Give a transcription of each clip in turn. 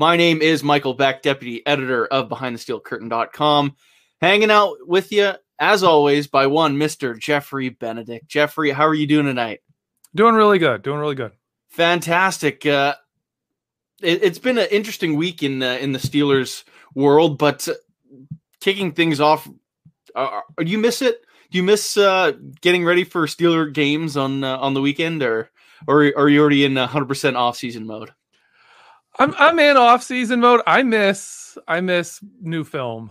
My name is Michael Beck, deputy editor of BehindTheSteelCurtain.com, hanging out with you as always by one Mr. Jeffrey Benedict. Jeffrey, how are you doing tonight? Doing really good. Doing really good. Fantastic. Uh, it, has been an interesting week in uh, in the Steelers world, but uh, kicking things off, uh, do you miss it? Do you miss uh, getting ready for Steeler games on uh, on the weekend, or or are you already in 100 percent off season mode? I'm I'm in off season mode. I miss I miss new film.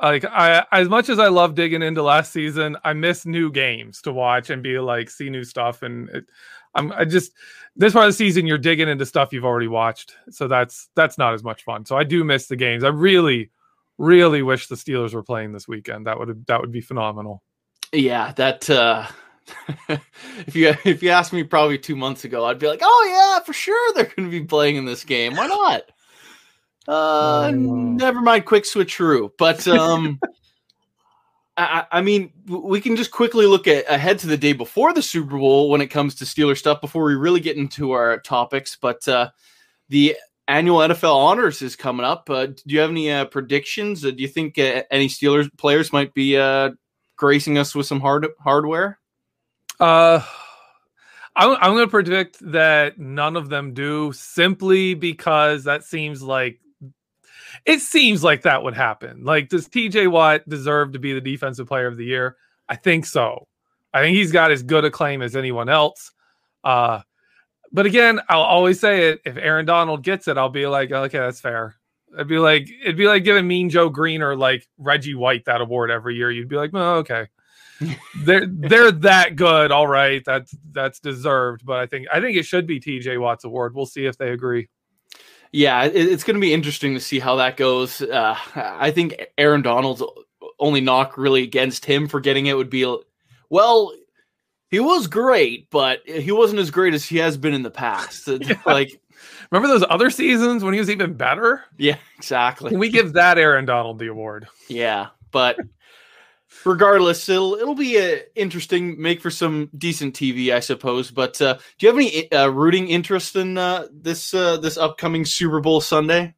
Like I as much as I love digging into last season, I miss new games to watch and be like see new stuff and it, I'm I just this part of the season you're digging into stuff you've already watched. So that's that's not as much fun. So I do miss the games. I really really wish the Steelers were playing this weekend. That would that would be phenomenal. Yeah, that uh if you if you asked me probably 2 months ago, I'd be like, "Oh yeah, for sure they're going to be playing in this game. Why not?" Uh, never mind. Quick switcheroo, but um, I, I, mean, we can just quickly look at ahead to the day before the Super Bowl when it comes to Steeler stuff before we really get into our topics. But uh, the annual NFL honors is coming up. Uh, do you have any uh, predictions? Uh, do you think uh, any Steelers players might be uh, gracing us with some hard hardware? Uh. I'm, I'm going to predict that none of them do simply because that seems like it seems like that would happen. Like, does TJ Watt deserve to be the defensive player of the year? I think so. I think he's got as good a claim as anyone else. Uh, but again, I'll always say it. If Aaron Donald gets it, I'll be like, okay, that's fair. It'd be like it'd be like giving Mean Joe Greene or like Reggie White that award every year. You'd be like, oh, okay. They're they're that good. All right, that's that's deserved. But I think I think it should be TJ Watt's award. We'll see if they agree yeah, it, it's going to be interesting to see how that goes. Uh, I think Aaron Donald's only knock really against him for getting it would be, well, he was great, but he wasn't as great as he has been in the past. yeah. Like, remember those other seasons when he was even better? Yeah, exactly. Can we give that Aaron Donald the award? Yeah, but regardless, it'll it'll be a interesting, make for some decent TV, I suppose. But uh, do you have any uh, rooting interest in uh, this uh, this upcoming Super Bowl Sunday?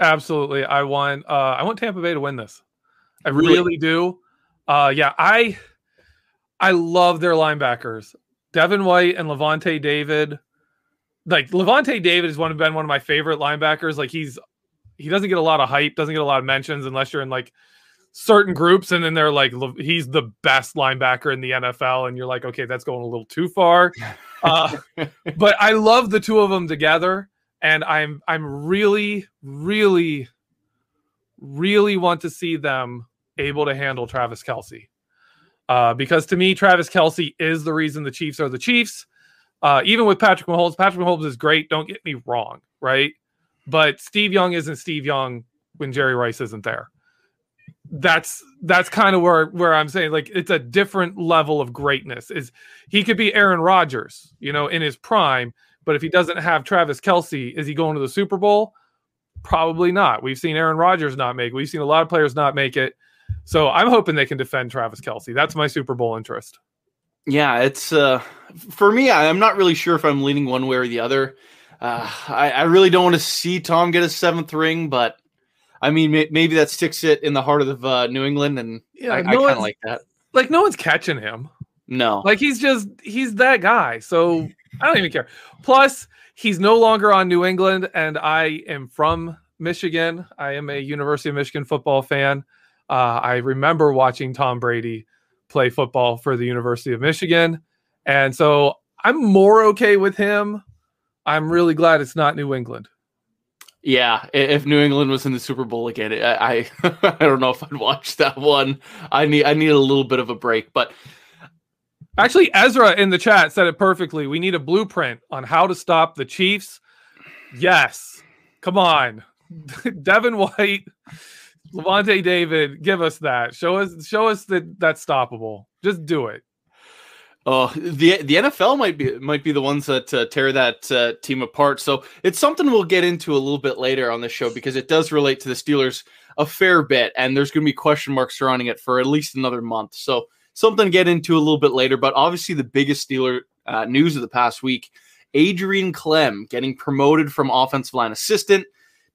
Absolutely, I want uh, I want Tampa Bay to win this. I really, really do. Uh, yeah, I I love their linebackers, Devin White and Lavonte David. Like Lavonte David has one been one of my favorite linebackers. Like he's he doesn't get a lot of hype, doesn't get a lot of mentions unless you're in like certain groups, and then they're like, he's the best linebacker in the NFL, and you're like, okay, that's going a little too far. Uh, but I love the two of them together, and I'm I'm really, really, really want to see them able to handle Travis Kelce Uh, because to me, Travis Kelce is the reason the Chiefs are the Chiefs. Uh, even with Patrick Mahomes, Patrick Mahomes is great. Don't get me wrong, right? But Steve Young isn't Steve Young when Jerry Rice isn't there. That's that's kind of where where I'm saying like it's a different level of greatness. Is he could be Aaron Rodgers, you know, in his prime, but if he doesn't have Travis Kelce, is he going to the Super Bowl? Probably not. We've seen Aaron Rodgers not make. We've seen a lot of players not make it. So I'm hoping they can defend Travis Kelce. That's my Super Bowl interest. Yeah, it's uh, for me. I'm not really sure if I'm leaning one way or the other. Uh, I, I, really don't want to see Tom get a seventh ring, but I mean, may, maybe that sticks it in the heart of uh, New England, and yeah, I, no I kind of like that. Like no one's catching him. No, like he's just he's that guy. So I don't even care. Plus, he's no longer on New England, and I am from Michigan. I am a University of Michigan football fan. Uh, I remember watching Tom Brady play football for the University of Michigan, and so I'm more okay with him I'm really glad it's not New England. Yeah, if New England was in the Super Bowl again, I I, I don't know if I'd watch that one. I need I need a little bit of a break, but actually Ezra in the chat said it perfectly. We need a blueprint on how to stop the Chiefs. Yes. Come on. Devin White, Lavonte David, give us that. Show us show us that that's stoppable. Just do it. Oh, the the NFL might be might be the ones that uh, tear that uh, team apart. So it's something we'll get into a little bit later on the show because it does relate to the Steelers a fair bit, and there's going to be question marks surrounding it for at least another month. So something to get into a little bit later. But obviously, the biggest Steeler uh, news of the past week: Adrian Klemm getting promoted from offensive line assistant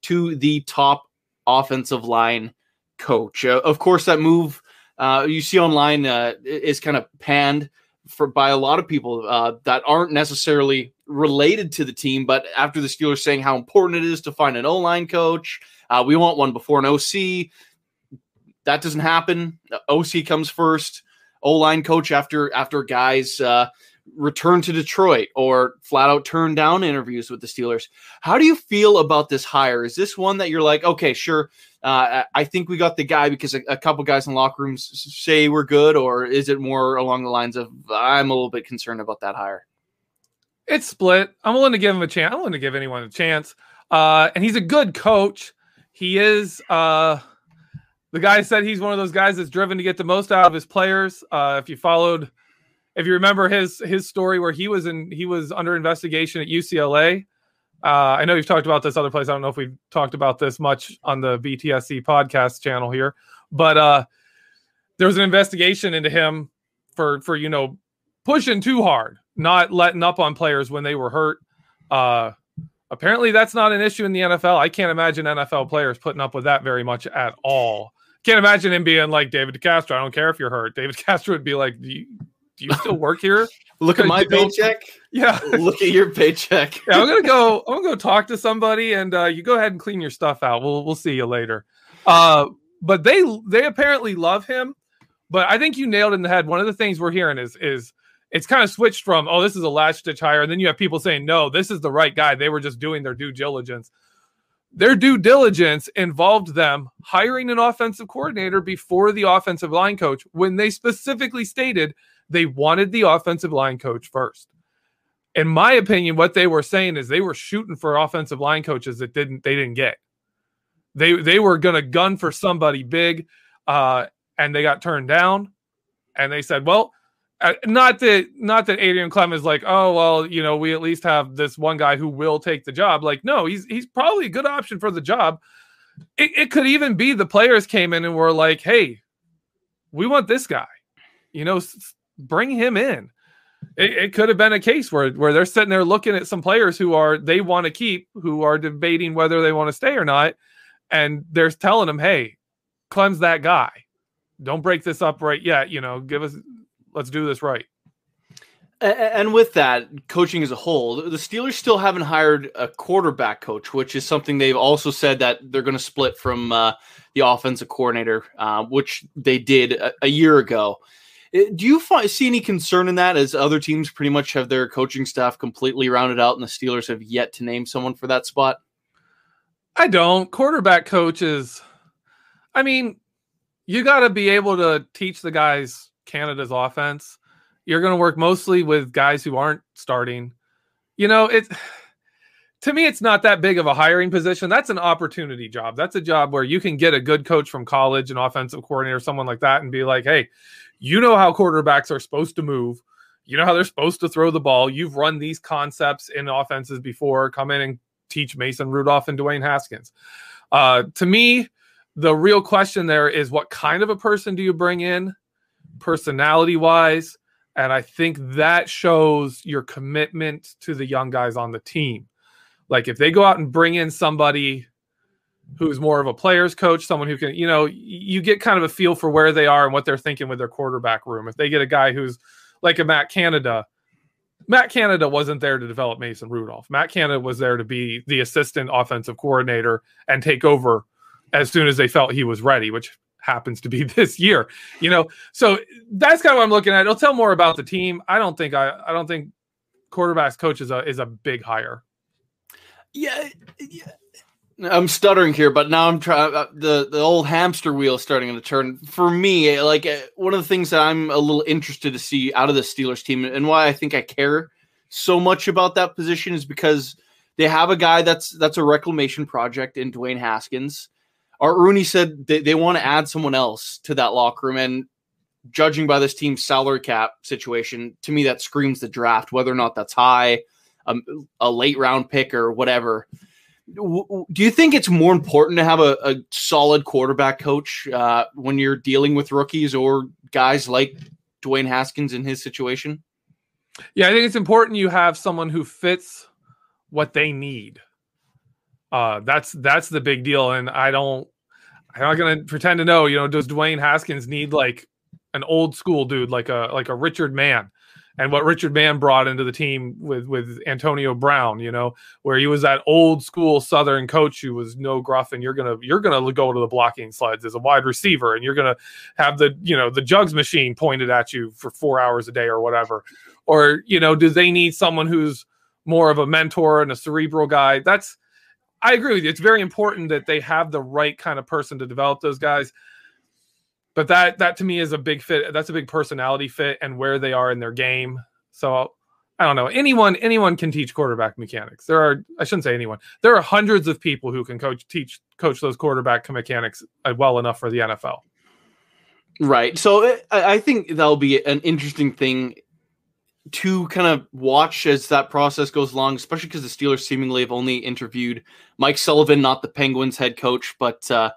to the top offensive line coach. Uh, of course, that move uh, you see online uh, is kind of panned for by a lot of people uh, that aren't necessarily related to the team, but after the Steelers saying how important it is to find an O line coach, uh, we want one before an OC. That doesn't happen. OC comes first. O line coach after after guys uh, return to Detroit or flat out turn down interviews with the Steelers. How do you feel about this hire? Is this one that you're like, okay, sure, uh, I think we got the guy because a, a, couple guys in locker rooms say we're good, or is it more along the lines of I'm a little bit concerned about that hire? It's split. I'm willing to give him a chance. I'm willing to give anyone a chance. Uh, and he's a good coach. He is. Uh, the guy said he's one of those guys that's driven to get the most out of his players. Uh, if you followed, if you remember his his story where he was in, he was under investigation at UCLA uh, I know you've talked about this other place. I don't know if we've talked about this much on the BTSC podcast channel here, but uh, there was an investigation into him for for you know pushing too hard, not letting up on players when they were hurt. Uh, apparently, that's not an issue in the NFL. I can't imagine NFL players putting up with that very much at all. Can't imagine him being like David DeCastro. I don't care if you're hurt. David Castro would be like, "Do you, do you still work here?" Look at my paycheck. Yeah. Look at your paycheck. yeah, I'm gonna go. I'm gonna go talk to somebody, and uh, you go ahead and clean your stuff out. We'll we'll see you later. Uh, but they they apparently love him. But I think you nailed it in the head. One of the things we're hearing is is it's kind of switched from oh this is a last stitch hire, and then you have people saying no this is the right guy. They were just doing their due diligence. Their due diligence involved them hiring an offensive coordinator before the offensive line coach when they specifically stated they wanted the offensive line coach first. In my opinion, what they were saying is they were shooting for offensive line coaches that didn't they didn't get. They they were gonna gun for somebody big, uh, and they got turned down. And they said, well, uh, not that not that Adrian Klemm is like, oh well, you know, we at least have this one guy who will take the job. Like, no, he's he's probably a good option for the job. It, it could even be the players came in and were like, hey, we want this guy. You know, bring him in. It, it, could have been a case where where they're sitting there looking at some players who are they want to keep, who are debating whether they want to stay or not, and they're telling them, "Hey, Klemm's that guy. Don't break this up right yet. You know, give us, let's do this right." And with that, coaching as a whole, the Steelers still haven't hired a quarterback coach, which is something they've also said that they're going to split from uh, the offensive coordinator, uh, which they did a, a year ago. Uh, Do you fi- see any concern in that as other teams pretty much have their coaching staff completely rounded out and the Steelers have yet to name someone for that spot? I don't. Quarterback coaches, I mean, you got to be able to teach the guys Canada's offense. You're going to work mostly with guys who aren't starting. You know, it to me it's not that big of a hiring position. That's an opportunity job. That's a job where you can get a good coach from college, an offensive coordinator, someone like that and be like, "Hey, you know how quarterbacks are supposed to move. You know how they're supposed to throw the ball. You've run these concepts in offenses before. Come in and teach Mason Rudolph and Dwayne Haskins. Uh, to me, the real question there is what kind of a person do you bring in, personality wise? And I think that shows your commitment to the young guys on the team. Like if they go out and bring in somebody who's more of a player's coach, someone who can, you know, you get kind of a feel for where they are and what they're thinking with their quarterback room. If they get a guy who's like a Matt Canada, Matt Canada wasn't there to develop Mason Rudolph. Matt Canada was there to be the assistant offensive coordinator and take over as soon as they felt he was ready, which happens to be this year. You know, so that's kind of what I'm looking at. It'll tell more about the team. I don't think I I don't think quarterbacks coach is a is a big hire. Yeah, yeah. I'm stuttering here, but now I'm trying. Uh, the the old hamster wheel starting to turn for me. Like uh, one of the things that I'm a little interested to see out of the Steelers team, and why I think I care so much about that position is because they have a guy that's that's a reclamation project in Dwayne Haskins. Art Rooney said they, they want to add someone else to that locker room, and judging by this team's salary cap situation, to me that screams the draft. Whether or not that's high, um, a late round pick or whatever. Do you think it's more important to have a, a solid quarterback coach uh, when you're dealing with rookies or guys like Dwayne Haskins in his situation? Yeah, I think it's important you have someone who fits what they need. Uh, that's that's the big deal, and I don't. I'm not gonna pretend to know. You know, does Dwayne Haskins need like an old school dude, like a like a Richard Mann? And what Richard Mann brought into the team with with Antonio Brown, you know, where he was that old school Southern coach who was no gruff, and you're gonna you're gonna go to the blocking sleds as a wide receiver, and you're gonna have the you know the jugs machine pointed at you for four hours a day or whatever, or you know, do they need someone who's more of a mentor and a cerebral guy? That's I agree with you. It's very important that they have the right kind of person to develop those guys but that that to me is a big fit. That's a big personality fit and where they are in their game. So i don't know. Anyone anyone can teach quarterback mechanics. There are i shouldn't say anyone. There are hundreds of people who can coach teach coach those quarterback mechanics uh, well enough for the nfl right. So uh, i I think that'll be an interesting thing to kind of watch as that process goes along especially because the steelers seemingly have only interviewed mike sullivan not the penguins head coach but uh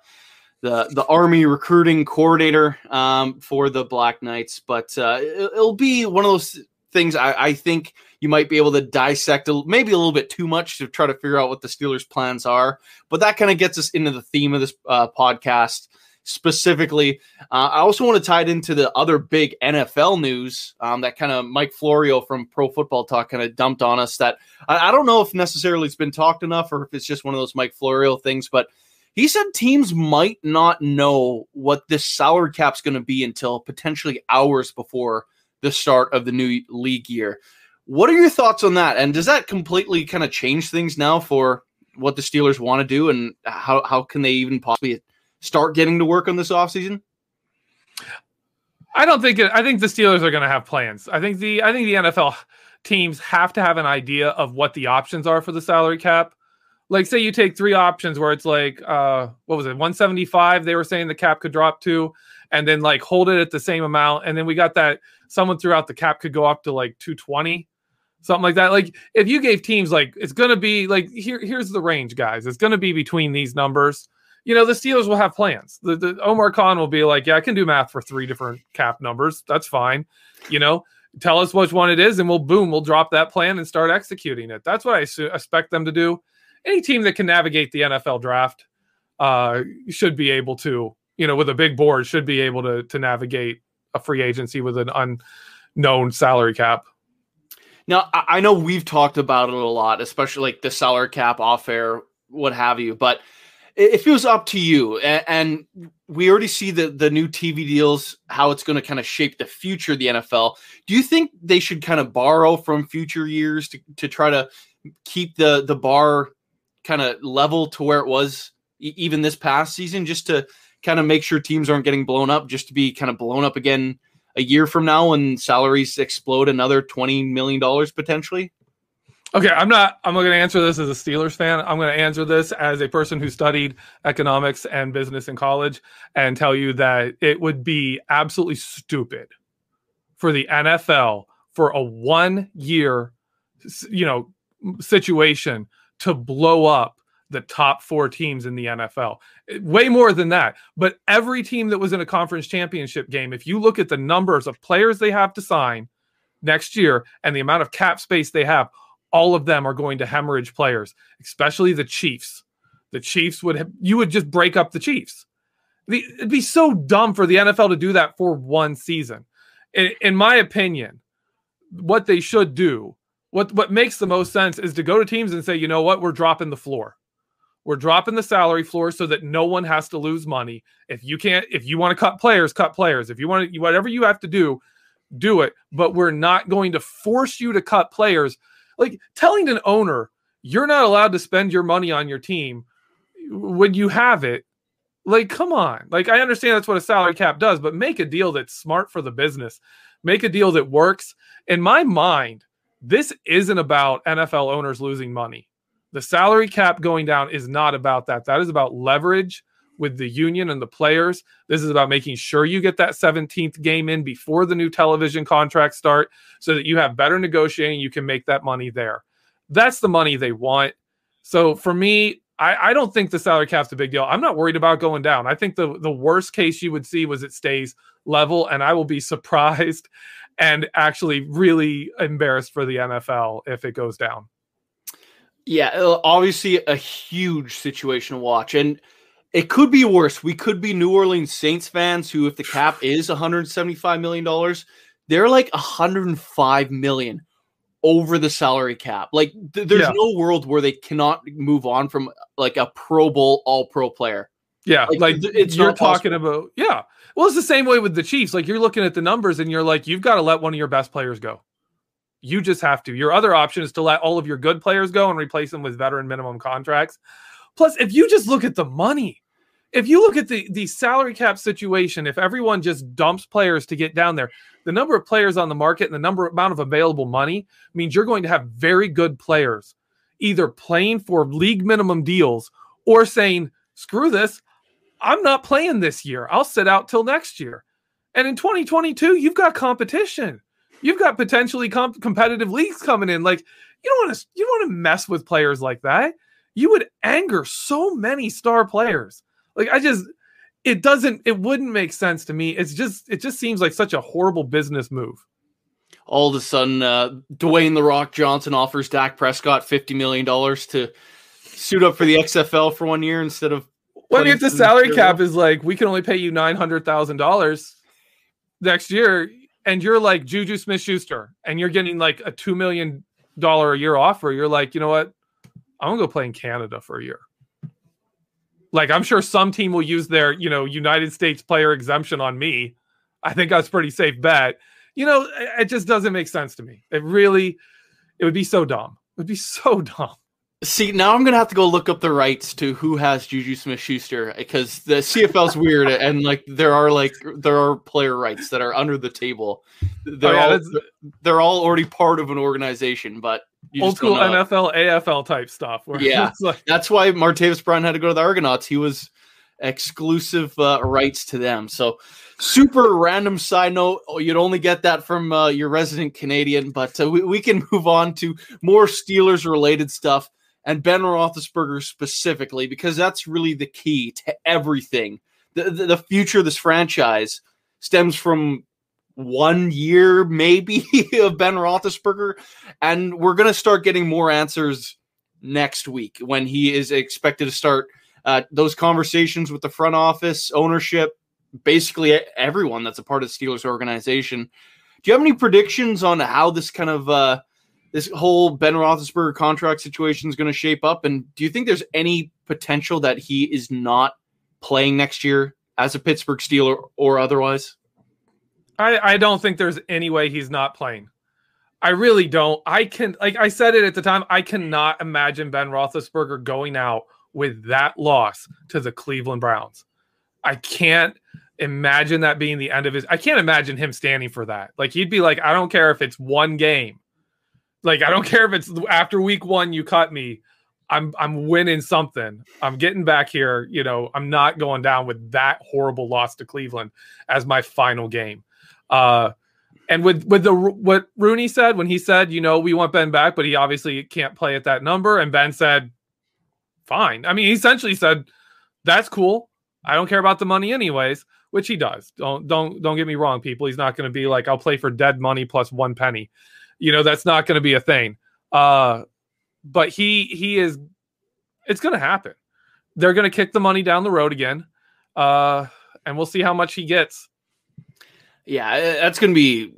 the the army recruiting coordinator um, for the Black Knights. But uh, it, will be one of those things I, I, think you might be able to dissect a, maybe a little bit too much to try to figure out what the Steelers' plans are. But that kind of gets us into the theme of this uh, podcast specifically. Uh, I also want to tie it into the other big NFL news um, that kind of Mike Florio from Pro Football Talk kind of dumped on us. That I, I don't know if necessarily it's been talked enough or if it's just one of those Mike Florio things, but he said teams might not know what this salary cap's going to be until potentially hours before the start of the new league year. What are your thoughts on that? And does that completely kind of change things now for what the Steelers want to do and how, how can they even possibly start getting to work on this offseason? I don't think it, I think the Steelers are going to have plans. I think the I think the NFL teams have to have an idea of what the options are for the salary cap like say you take three options where it's like uh what was it 175 they were saying the cap could drop to and then like hold it at the same amount and then we got that someone threw out the cap could go up to like 220 something like that. Like if you gave teams like it's going to be like here here's the range guys. It's going to be between these numbers. You know the steelers will have plans. The, the omar khan will be like yeah i can do math for three different cap numbers. That's fine. You know tell us which one it is and we'll boom we'll drop that plan and start executing it. That's what i su- expect them to do any team that can navigate the NFL draft uh, should be able to, you know, with a big board, should be able to to navigate a free agency with an unknown salary cap. Now, I know we've talked about it a lot, especially like the salary cap, off air, what have you. But if it was up to you, and we already see the the new TV deals, how it's going to kind of shape the future of the NFL. Do you think they should kind of borrow from future years to to try to keep the the bar kind of level to where it was e- even this past season, just to kind of make sure teams aren't getting blown up, just to be kind of blown up again a year from now when salaries explode another twenty million dollars potentially? Okay, I'm not. I'm not going to answer this as a Steelers fan. I'm going to answer this as a person who studied economics and business in college, and tell you that it would be absolutely stupid for the NFL for a one year, you know, situation to blow up the top four teams in the NFL. Way more than that. But every team that was in a conference championship game, if you look at the numbers of players they have to sign next year and the amount of cap space they have, all of them are going to hemorrhage players, especially the Chiefs. The Chiefs would have, you would just break up the Chiefs. It'd be so dumb for the NFL to do that for one season. In, my opinion, what they should do, what what makes the most sense is to go to teams and say, you know what, we're dropping the floor. We're dropping the salary floor so that no one has to lose money. If you can't, if you want to cut players, cut players. If you want to, whatever you have to do, do it. But we're not going to force you to cut players. Like telling an owner, you're not allowed to spend your money on your team when you have it. Like, come on. Like, I understand that's what a salary cap does, but make a deal that's smart for the business. Make a deal that works. In my mind, this isn't about NFL owners losing money. The salary cap going down is not about that. That is about leverage with the union and the players. This is about making sure you get that 17th game in before the new television contracts start so that you have better negotiating. You can make that money there. That's the money they want. So for me, I, I don't think the salary cap's a big deal. I'm not worried about going down. I think the, the worst case you would see was it stays level, and I will be surprised and actually really embarrassed for the NFL if it goes down. Yeah, uh, obviously a huge situation to watch, and it could be worse. We could be New Orleans Saints fans who, if the cap is 175 million dollars, they're like 105 million over the salary cap. Like, th- there's Yeah. no world where they cannot move on from like a Pro Bowl All Pro player. Yeah, Like, like, it's you're talking about. Yeah, well, it's the same way with the Chiefs. Like you're looking at the numbers and you're like, you've got to let one of your best players go. You just have to. Your other option is to let all of your good players go and replace them with veteran minimum contracts. Plus, if you just look at the money, if you look at the the salary cap situation, if everyone just dumps players to get down there, the number of players on the market and the number amount of available money means you're going to have very good players either playing for league minimum deals or saying, screw this, I'm not playing this year. I'll sit out till next year. And in 2022, you've got competition. You've got potentially comp- competitive leagues coming in. Like you don't want to you don't want to mess with players like that. You would anger so many star players. Like I just it doesn't it wouldn't make sense to me. It's just it just seems like such a horrible business move. All of a sudden, uh, Dwayne the Rock Johnson offers Dak Prescott 50 million dollars to suit up for the XFL for one year instead of. When putting if the salary material- cap is like we can only pay you nine hundred thousand dollars next year, and you're like Juju Smith Schuster, and you're getting like a two million dollar a year offer, you're like, you know what? I'm gonna go play in Canada for a year. Like I'm sure some team will use their, you know, United States player exemption on me. I think that's a pretty safe bet. You know, it it just doesn't make sense to me. It really, it would be so dumb. It would be so dumb. See, now I'm gonna have to go look up the rights to who has Juju Smith Schuster because the CFL's weird and like there are like there are player rights that are under the table. They're Oh, yeah, all that's- they're all already part of an organization, but you Old school know. NFL, AFL type stuff. Where Yeah, like, that's why Martavis Brown had to go to the Argonauts. He was exclusive uh, rights to them. So, super random side note. oh, You'd only get that from uh, your resident Canadian, but uh, we, we can move on to more Steelers related stuff and Ben Roethlisberger specifically, because that's really the key to everything. The, the, the future of this franchise stems from one year, maybe, of Ben Roethlisberger. And we're going to start getting more answers next week when he is expected to start uh, those conversations with the front office, ownership, basically everyone that's a part of the Steelers organization. Do you have any predictions on how this kind of uh, this whole Ben Roethlisberger contract situation is going to shape up? And do you think there's any potential that he is not playing next year as a Pittsburgh Steeler or otherwise? I, I don't think there's any way he's not playing. I really don't. I can, like I said it at the time, I cannot imagine Ben Roethlisberger going out with that loss to the Cleveland Browns. I can't imagine that being the end of his. I can't imagine him standing for that. Like he'd be like, I don't care if it's one game. Like I don't care if it's after week one you cut me. I'm I'm winning something. I'm getting back here. You know, I'm not going down with that horrible loss to Cleveland as my final game. Uh, and with with the what Rooney said when he said, you know, we want Ben back, but he obviously can't play at that number. And Ben said, fine. I mean, he essentially said, that's cool. I don't care about the money anyways, which he does. Don't don't don't get me wrong, people. He's not going to be like, I'll play for dead money plus one penny. You know, that's not going to be a thing. Uh, but he he is. It's going to happen. They're going to kick the money down the road again, uh, and we'll see how much he gets. Yeah, that's going to be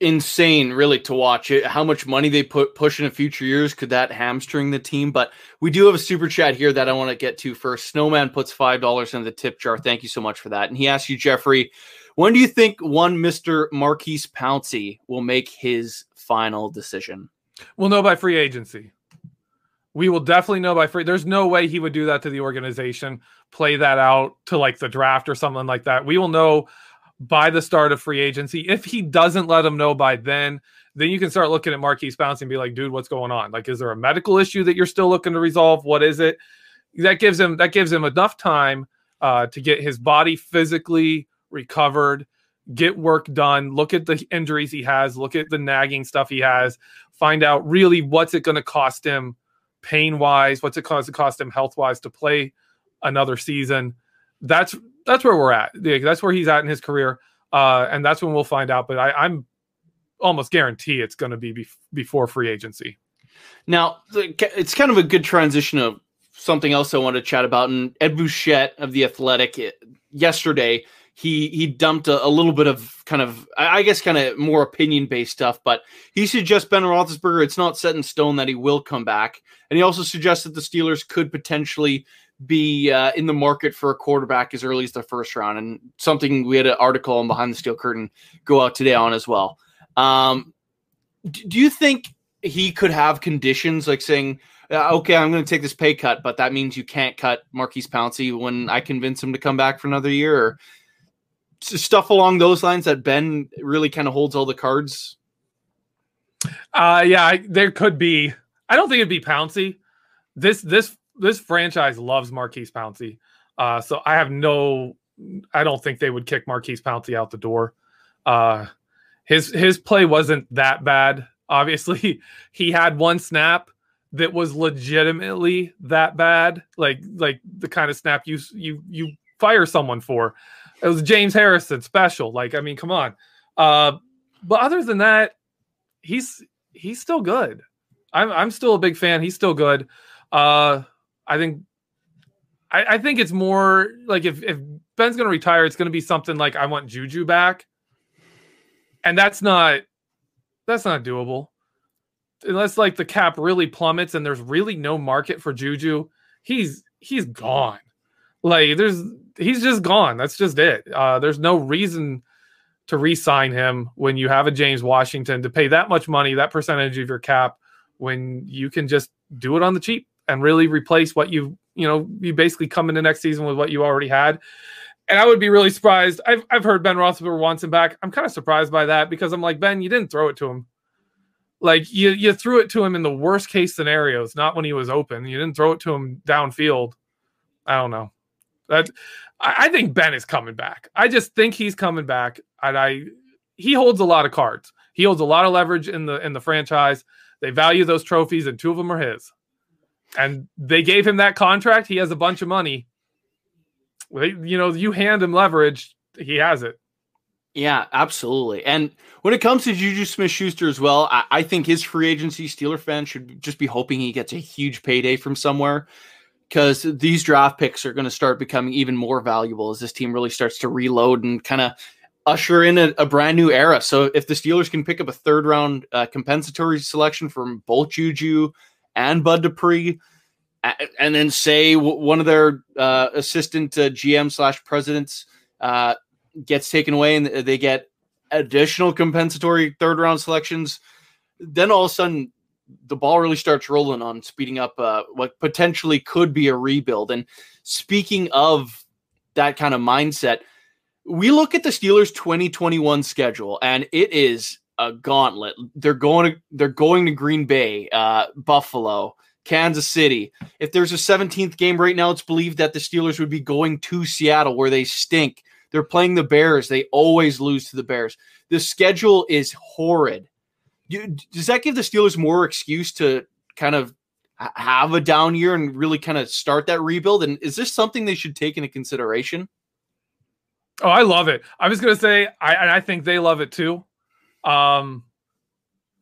insane, really, to watch it. How much money they put push in future years could that hamstring the team? But we do have a super chat here that I want to get to first. Snowman puts five dollars in the tip jar. Thank you so much for that. And he asks you, Jeffrey, when do you think one Mister Maurkice Pouncey will make his final decision? We'll know by free agency. We will definitely know by free. There's no way he would do that to the organization, play that out to like the draft or something like that. We will know by the start of free agency. If he doesn't let them know by then, then you can start looking at Maurkice Pouncey and be like, dude, what's going on? Like, is there a medical issue that you're still looking to resolve? What is it? That gives him that gives him enough time uh, to get his body physically recovered, get work done, look at the injuries he has, look at the nagging stuff he has, find out really what's it going to cost him pain wise, what's it going to cost him health wise to play another season. That's that's where we're at. That's where he's at in his career, uh, and that's when we'll find out. But I, am almost guarantee it's going to be bef- before free agency. Now, it's kind of a good transition of something else I want to chat about. And Ed Bouchette of the Athletic eh, yesterday, he he dumped a, a little bit of kind of I guess kind of more opinion based stuff, but he suggests Ben Roethlisberger. It's not set in stone that he will come back, and he also suggests that the Steelers could potentially be uh, in the market for a quarterback as early as the first round, and something we had an article on Behind the Steel Curtain go out today on as well. Um, do you think he could have conditions like saying, uh, "Okay, I'm going to take this pay cut, but that means you can't cut Maurkice Pouncey when I convince him to come back for another year," or stuff along those lines that Ben really kind of holds all the cards? Uh, yeah, I, there could be. I don't think it'd be Pouncey. This this this franchise loves Maurkice Pouncey. Uh, so I have no, I don't think they would kick Maurkice Pouncey out the door. Uh, his his play wasn't that bad. Obviously, he had one snap that was legitimately that bad, like like the kind of snap you you you fire someone for. It was James Harrison special. Like I mean, come on. Uh, but other than that, he's he's still good. I'm I'm still a big fan. He's still good. Uh, I think I, I think it's more like if, if Ben's gonna retire, it's gonna be something like I want Juju back. And that's not that's not doable. Unless like the cap really plummets and there's really no market for Juju, he's he's gone. Like there's he's just gone. That's just it. Uh, there's no reason to re-sign him when you have a James Washington to pay that much money, that percentage of your cap, when you can just do it on the cheap and really replace what you you know you basically come into next season with what you already had. And I would be really surprised. I've I've heard Ben Roethlisberger wants him back. I'm kind of surprised by that because I'm like Ben, you didn't throw it to him. Like you you threw it to him in the worst case scenarios, not when he was open. You didn't throw it to him downfield. I don't know. I, I think Ben is coming back. I just think he's coming back, and I he holds a lot of cards. He holds a lot of leverage in the in the franchise. They value those trophies, and two of them are his and they gave him that contract. He has a bunch of money. You know, you hand him leverage, he has it. Yeah, absolutely. And when it comes to Juju Smith Schuster as well, I, I, think his free agency Steeler fan should just be hoping he gets a huge payday from somewhere because these draft picks are going to start becoming even more valuable as this team really starts to reload and kind of usher in a, a, brand new era. So if the Steelers can pick up a third round uh, compensatory selection from both Juju and Bud Dupree, and then say one of their uh, assistant uh, GM slash presidents uh, gets taken away and they get additional compensatory third round selections, then all of a sudden the ball really starts rolling on speeding up uh, what potentially could be a rebuild. And speaking of that kind of mindset, we look at the Steelers 2021 schedule and it is a gauntlet. They're going to they're going to Green Bay, uh, Buffalo, Kansas City. If there's a 17th game right now, it's believed that the Steelers would be going to Seattle where they stink. They're playing the Bears. They always lose to the Bears. The schedule is horrid. Does that give the Steelers more excuse to kind of have a down year and really kind of start that rebuild? And is this something they should take into consideration? Oh, I love it. I was gonna say, I I think they love it too. Um,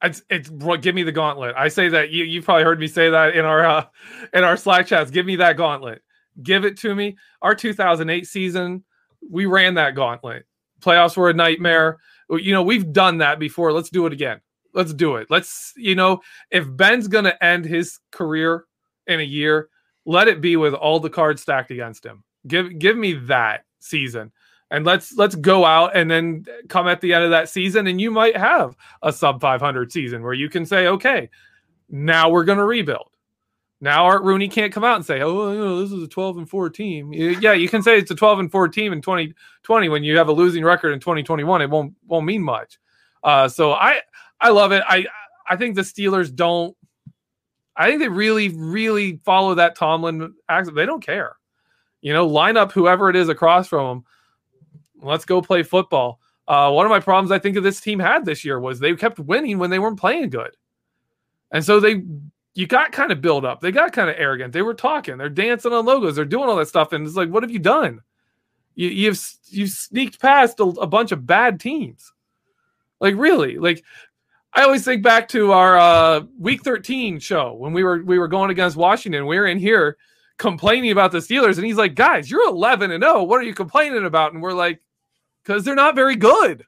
it's it's give me the gauntlet. I say that you you've probably heard me say that in our uh, in our Slack chats. Give me that gauntlet. Give it to me. Our 2008 season, we ran that gauntlet. Playoffs were a nightmare. You know, we've done that before. Let's do it again. Let's do it. Let's, you know, if Ben's going to end his career in a year, let it be with all the cards stacked against him. Give give me that season. And let's let's go out and then come at the end of that season and you might have a sub 500 season where you can say, "Okay, now we're going to rebuild." Now Art Rooney can't come out and say, "Oh, you know, this is a 12 and 4 team." Yeah, you can say it's a 12 and 4 team in 2020 when you have a losing record in 2021. It won't won't mean much. Uh, so I I love it. I I think the Steelers don't. I think they really really follow that Tomlin accent. They don't care. You know, line up whoever it is across from them. Let's go play football. Uh, one of my problems I think of this team had this year was they kept winning when they weren't playing good, and so they you got kind of built up. They got kind of arrogant. They were talking. They're dancing on logos. They're doing all that stuff, and it's like, what have you done? You, you've you've sneaked past a, a bunch of bad teams. Like really, like I always think back to our uh, week 13 show when we were we were going against Washington. We were in here complaining about the Steelers, and he's like, "Guys, you're 11 and 0. What are you complaining about?" And we're like, "Because they're not very good.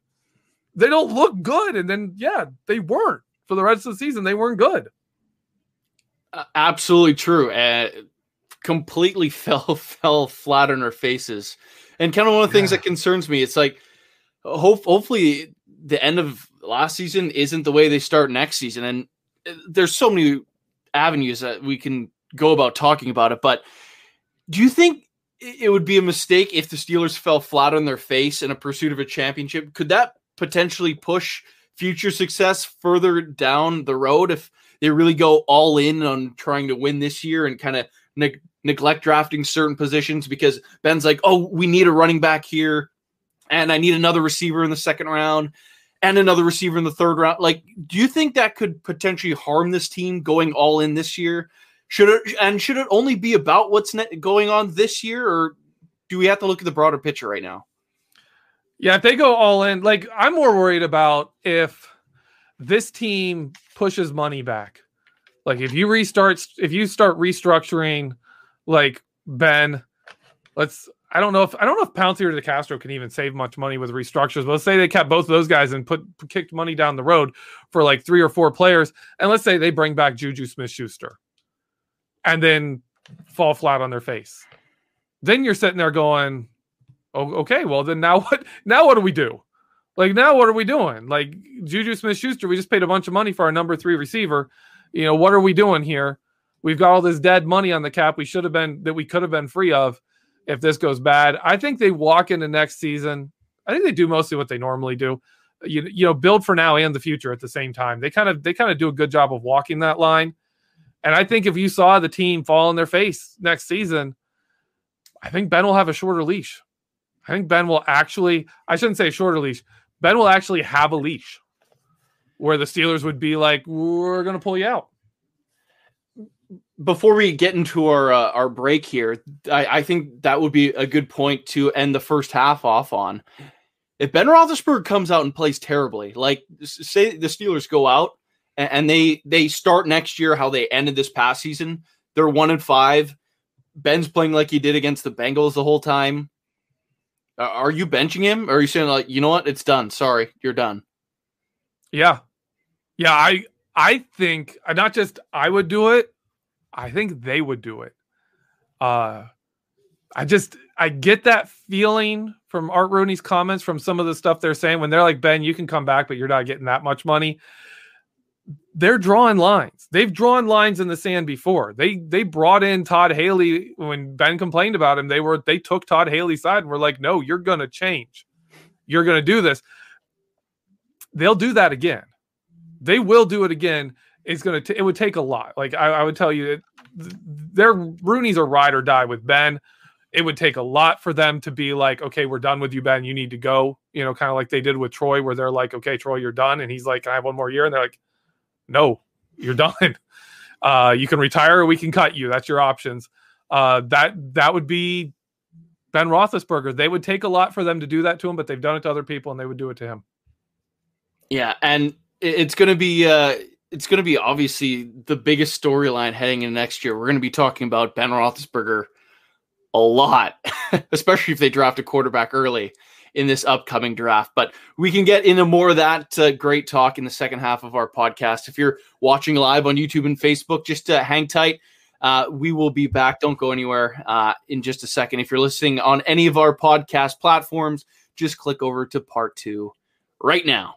They don't look good." And then yeah, they weren't for the rest of the season. They weren't good. Uh, absolutely true. Uh, completely fell fell flat on our faces, and kind of one of the things yeah. that concerns me. It's like, hope hopefully the end of last season isn't the way they start next season. And uh, there's so many avenues that we can go about talking about it. But do you think it would be a mistake if the Steelers fell flat on their face in a pursuit of a championship? Could that potentially push future success further down the road if they really go all in on trying to win this year and kind of ne- neglect drafting certain positions because Ben's like, oh, we need a running back here and I need another receiver in the second round and another receiver in the third round. Like, do you think that could potentially harm this team going all in this year? Should it and should it only be about what's going on this year, or do we have to look at the broader picture right now? Yeah, if they go all in, like I'm more worried about if this team pushes money back. Like if you restart, if you start restructuring, like Ben, let's I don't know if I don't know if Pouncey or DeCastro can even save much money with restructures. But let's say they kept both of those guys and put kicked money down the road for like three or four players, and let's say they bring back Juju Smith Schuster, and then fall flat on their face. Then you're sitting there going, "Oh, okay. Well, then now what? Now what do we do? Like now what are we doing? Like Juju Smith Schuster, we just paid a bunch of money for our number three receiver. You know what are we doing here? We've got all this dead money on the cap. We should have been that we could have been free of." If this goes bad. I think they walk into next season. I think they do mostly what they normally do. You, you know, build for now and the future at the same time. They kind of they kind of do a good job of walking that line. And I think if you saw the team fall on their face next season, I think Ben will have a shorter leash. I think Ben will actually, I shouldn't say shorter leash, Ben will actually have a leash where the Steelers would be like, we're going to pull you out before we get into our uh, our break here, I, I, think that would be a good point to end the first half off on. If Ben Roethlisberger comes out and plays terribly, like say the Steelers go out and, and they they start next year how they ended this past season, they're one and five. Ben's playing like he did against the Bengals the whole time. Are you benching him, or are you saying like, you know what, it's done? Sorry, you're done. Yeah. Yeah, I I think uh, not just I would do it, I think they would do it. Uh I just I get that feeling from Art Rooney's comments from some of the stuff they're saying when they're like, Ben, you can come back, but you're not getting that much money. They're drawing lines. They've drawn lines in the sand before. They they brought in Todd Haley when Ben complained about him. They were they took Todd Haley's side and were like, no, you're gonna change. You're gonna do this. They'll do that again. They will do it again. It's gonna. It would take a lot. Like I, I would tell you, their Rooney's a ride or die with Ben. It would take a lot for them to be like, okay, we're done with you, Ben. You need to go. You know, kind of like they did with Troy, where they're like, okay, Troy, you're done, and he's like, can I have one more year? And they're like, no, you're done. Uh, you can retire, or we can cut you. That's your options. Uh, that that would be Ben Roethlisberger. They would take a lot for them to do that to him, but they've done it to other people, and they would do it to him. Yeah, and it's going to be uh it's going to be obviously the biggest storyline heading into next year. We're going to be talking about Ben Roethlisberger a lot, especially if they draft a quarterback early in this upcoming draft. But we can get into more of that uh, great talk in the second half of our podcast. If you're watching live on YouTube and Facebook, just uh, hang tight. Uh, we will be back. Don't go anywhere uh, in just a second. If you're listening on any of our podcast platforms, just click over to part two right now.